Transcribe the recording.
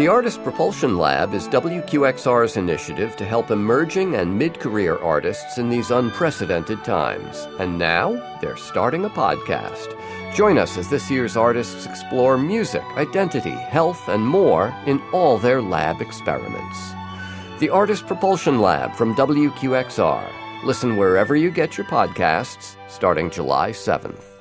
The Artist Propulsion Lab is WQXR's initiative to help emerging and mid career artists in these unprecedented times. And now they're starting a podcast. Join us as this year's artists explore music, identity, health, and more in all their lab experiments. The Artist Propulsion Lab from WQXR. Listen wherever you get your podcasts starting July 7th.